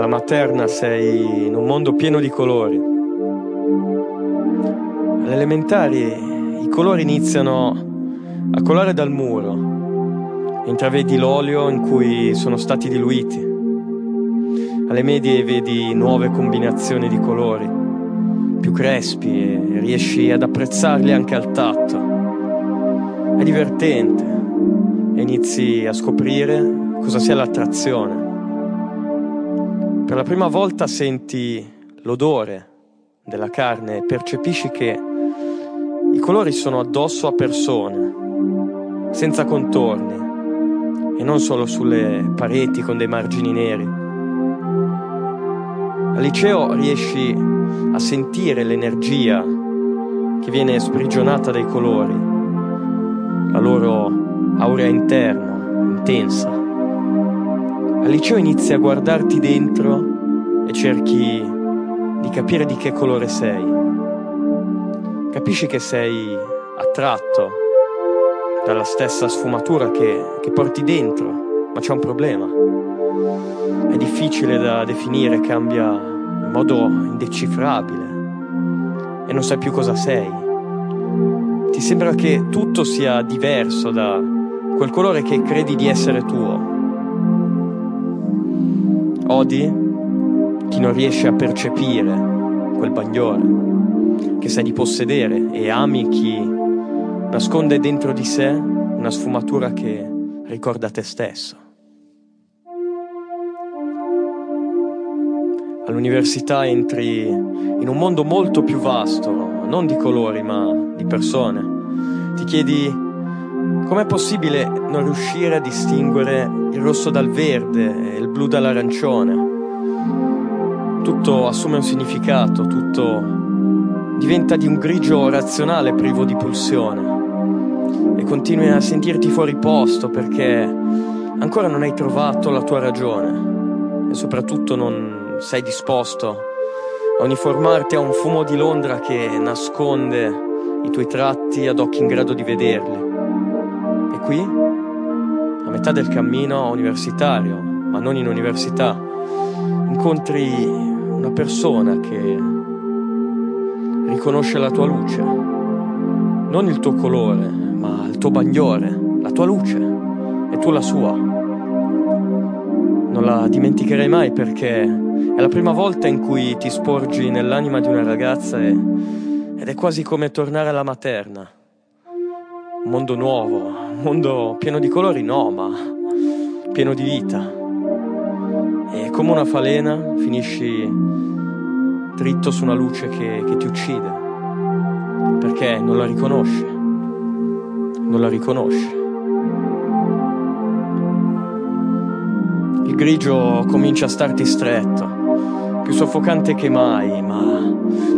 alla materna sei in un mondo pieno di colori. Alle elementari i colori iniziano a colare dal muro, intravedi l'olio in cui sono stati diluiti. Alle medie vedi nuove combinazioni di colori, più crespi e riesci ad apprezzarli anche al tatto. È divertente e inizi a scoprire cosa sia l'attrazione. Per la prima volta senti l'odore della carne e percepisci che i colori sono addosso a persone, senza contorni, e non solo sulle pareti con dei margini neri. Al liceo riesci a sentire l'energia che viene sprigionata dai colori, la loro aurea interna, intensa. Al liceo inizi a guardarti dentro e cerchi di capire di che colore sei. Capisci che sei attratto dalla stessa sfumatura che, che porti dentro, ma c'è un problema. È difficile da definire, cambia in modo indecifrabile e non sai più cosa sei. Ti sembra che tutto sia diverso da quel colore che credi di essere tuo. Odi chi non riesce a percepire quel bagliore che sai di possedere e ami chi nasconde dentro di sé una sfumatura che ricorda te stesso. All'università entri in un mondo molto più vasto, non di colori ma di persone. Ti chiedi Com'è possibile non riuscire a distinguere il rosso dal verde e il blu dall'arancione? Tutto assume un significato, tutto diventa di un grigio razionale privo di pulsione. E continui a sentirti fuori posto perché ancora non hai trovato la tua ragione. E soprattutto non sei disposto a uniformarti a un fumo di Londra che nasconde i tuoi tratti ad occhi in grado di vederli qui, a metà del cammino universitario, ma non in università, incontri una persona che riconosce la tua luce, non il tuo colore, ma il tuo bagliore, la tua luce, e tu la sua. Non la dimenticherai mai perché è la prima volta in cui ti sporgi nell'anima di una ragazza e, ed è quasi come tornare alla materna un mondo nuovo, un mondo pieno di colori, no, ma pieno di vita. E come una falena finisci dritto su una luce che, che ti uccide, perché non la riconosci, non la riconosci. Il grigio comincia a starti stretto, più soffocante che mai, ma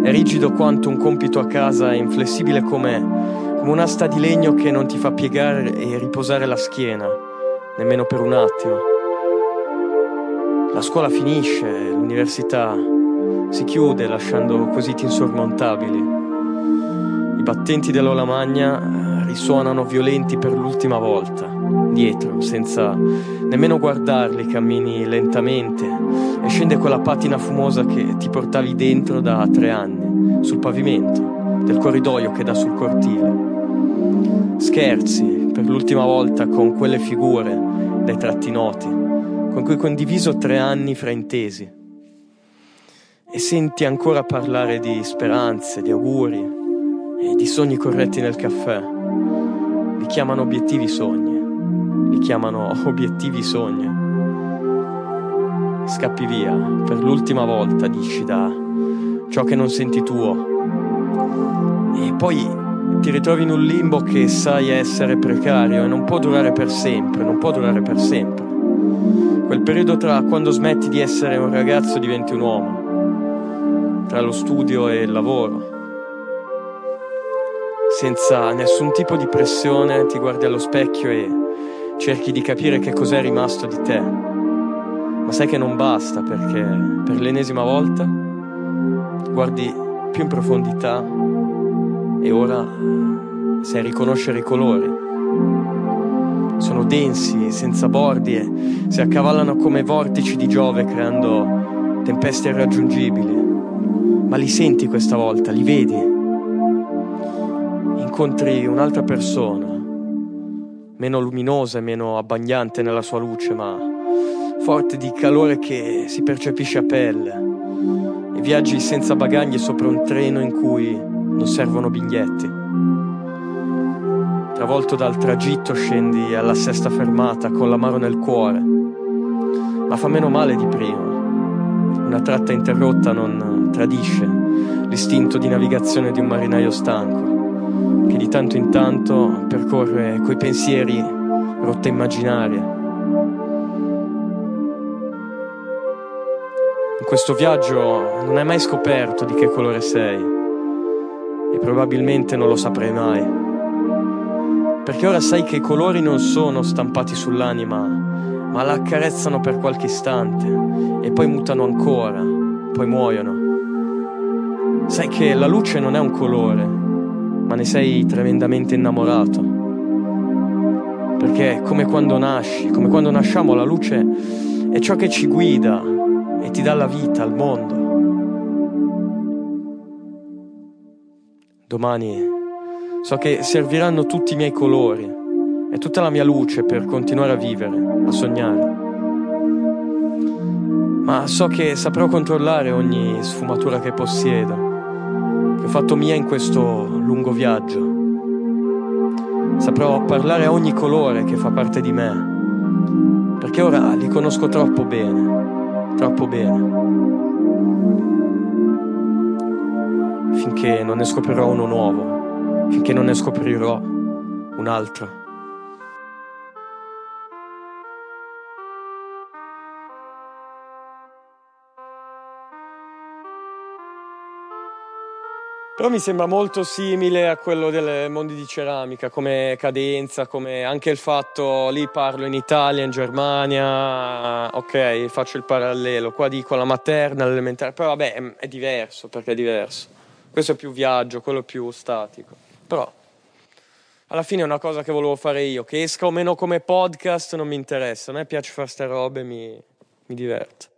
è rigido quanto un compito a casa, inflessibile come come un'asta di legno che non ti fa piegare e riposare la schiena, nemmeno per un attimo. La scuola finisce, l'università si chiude lasciando quesiti insormontabili. I battenti dell'Ola Magna eh, risuonano violenti per l'ultima volta, dietro, senza nemmeno guardarli, cammini lentamente e scende quella patina fumosa che ti portavi dentro da tre anni, sul pavimento del corridoio che dà sul cortile. Scherzi per l'ultima volta con quelle figure dai tratti noti, con cui hai condiviso tre anni fraintesi. E senti ancora parlare di speranze, di auguri e di sogni corretti nel caffè. Li chiamano obiettivi sogni, li chiamano obiettivi sogni. Scappi via per l'ultima volta, dici, da ciò che non senti tuo. E poi ti ritrovi in un limbo che sai essere precario e non può durare per sempre, non può durare per sempre. Quel periodo tra quando smetti di essere un ragazzo e diventi un uomo, tra lo studio e il lavoro. Senza nessun tipo di pressione ti guardi allo specchio e cerchi di capire che cos'è rimasto di te. Ma sai che non basta perché per l'ennesima volta guardi più in profondità e ora sai riconoscere i colori. Sono densi, senza bordi e si accavallano come vortici di Giove creando tempeste irraggiungibili, ma li senti questa volta, li vedi. Incontri un'altra persona, meno luminosa e meno abbagliante nella sua luce, ma forte di calore che si percepisce a pelle. E viaggi senza bagagli sopra un treno in cui non servono biglietti. Travolto dal tragitto scendi alla sesta fermata con l'amaro nel cuore, ma fa meno male di prima. Una tratta interrotta non tradisce l'istinto di navigazione di un marinaio stanco, che di tanto in tanto percorre coi pensieri rotte immaginarie. In questo viaggio non hai mai scoperto di che colore sei e probabilmente non lo saprai mai perché ora sai che i colori non sono stampati sull'anima, ma la accarezzano per qualche istante e poi mutano ancora, poi muoiono. Sai che la luce non è un colore, ma ne sei tremendamente innamorato. Perché come quando nasci, come quando nasciamo, la luce è ciò che ci guida e ti dà la vita al mondo. Domani So che serviranno tutti i miei colori e tutta la mia luce per continuare a vivere, a sognare. Ma so che saprò controllare ogni sfumatura che possiedo, che ho fatto mia in questo lungo viaggio. Saprò parlare a ogni colore che fa parte di me, perché ora li conosco troppo bene, troppo bene. Finché non ne scoprirò uno nuovo finché non ne scoprirò un altro. Però mi sembra molto simile a quello dei mondi di ceramica, come cadenza, come anche il fatto, lì parlo in Italia, in Germania, ok, faccio il parallelo, qua dico la materna, l'elementare, però vabbè è diverso perché è diverso. Questo è più viaggio, quello più statico. Però alla fine è una cosa che volevo fare io, che esca o meno come podcast non mi interessa, a me piace fare queste robe, mi, mi diverto.